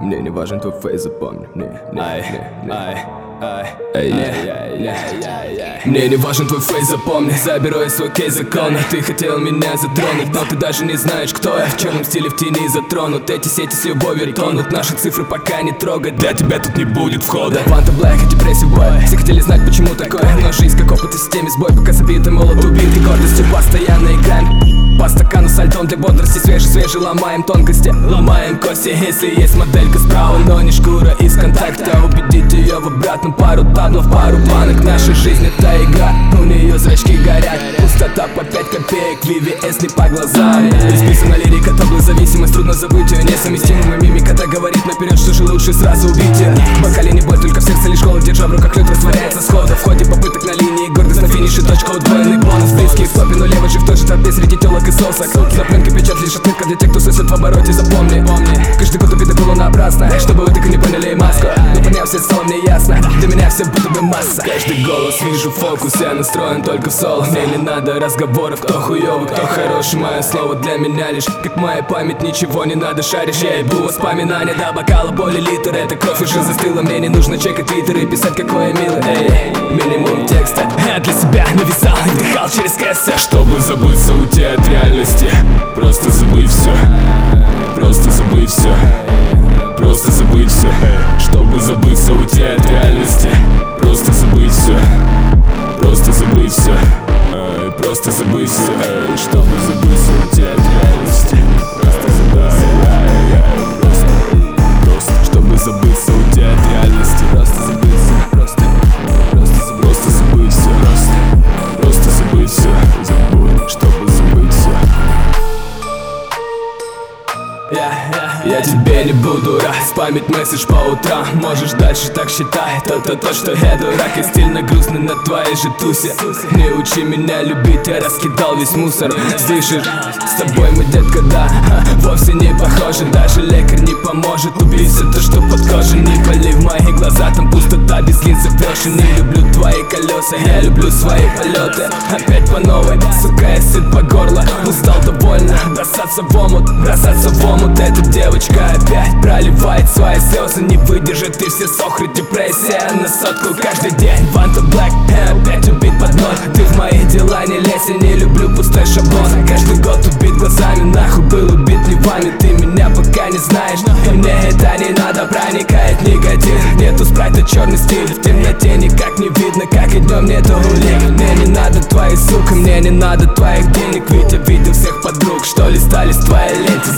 Мне не важен твой face, запомни. Не, не, Ай, не, не. ай, ай, ай, ай, ай. Мне не важен твой face, запомни. Заберу я свой кейс закона. Ты хотел меня затронуть, но ты даже не знаешь, кто я. В черном стиле в тени затронут. Эти сети с любовью тонут. Наши цифры пока не трогать. Для тебя тут не будет входа Vantablack и depressive boy Все хотели знать, почему такое Но жизнь как опыт в системе сбой Пока забитый молот убит и гордостью постоянно играем По стакану с альтом для бодрости Свежий-свежий ломаем тонкости Ломаем кости, если есть моделька справа Но не шкура из контакта Убедить ее в обратном пару таблов, пару банок Наша жизнь это игра, у нее зрачки горят. Пустота по 5 копеек, VVS не по глазам. Исписана лирика, таблы зависимость, трудно забыть ее Несовместимая мимика, так говорит наперед, что же лучше сразу убить ее В бокале не боль, только в сердце лишь голод Держа в руках. Лед, растворяется схода В ходе попыток на линии, гордость на финише Точка удвоенный бонус, близкий в топе Но левый же в той же тропе среди телок и сосок. За пленкой печать лишь отметка для тех, кто сосет в обороте Запомни, помни, Но поняв все стало мне ясно. Для меня все будто бы масса. Каждый голос вижу фокус, я настроен только в соло. Мне не надо разговоров, кто хуёвый, кто хороший. Мое слово для меня лишь как моя память Ничего не надо шаришь, я ебу воспоминания До бокала боли литр, это кровь уже застыла Мне не нужно чекать твиттер и писать какой я милый. Эй, минимум текста. Я для себя нависал и вдыхал через кэссы Чтобы забыться уйти от реальности. Просто забыть все Просто забыть все я, тебе не буду рад. Спамить месседж по утрам. Можешь дальше так считать. То-то то, что я дурак И стильно грустный на твоей же тусе. Не учи меня любить, я раскидал весь мусор. Же с тобой мы, детка, да Вовсе не похожи, даже лекарь не поможет. Убить все то, что под кожей Не пали в мои глаза, там пустота без линзы. Врешь Не люблю твои колеса, я люблю свои полеты горло Устал довольно, бросаться в омут Бросаться в омут, эта девочка опять проливает свои слезы. Не выдержит и все сохры, депрессия. На сотку каждый день. Ванта Блэк, опять убит под ноль. Ты в мои дела не лезь, я не люблю пустой шаблон. Каждый год убит глазами, нахуй был убит не вами. Ты меня пока не знаешь, и мне это не надо. Проникает негатив, нету спрайта, черный стиль. В темноте никак не видно, как и днем нету улик. Мне не надо твоей сука Мне не надо твоих денег Ведь я видел всех подруг, что листались в твоей ленте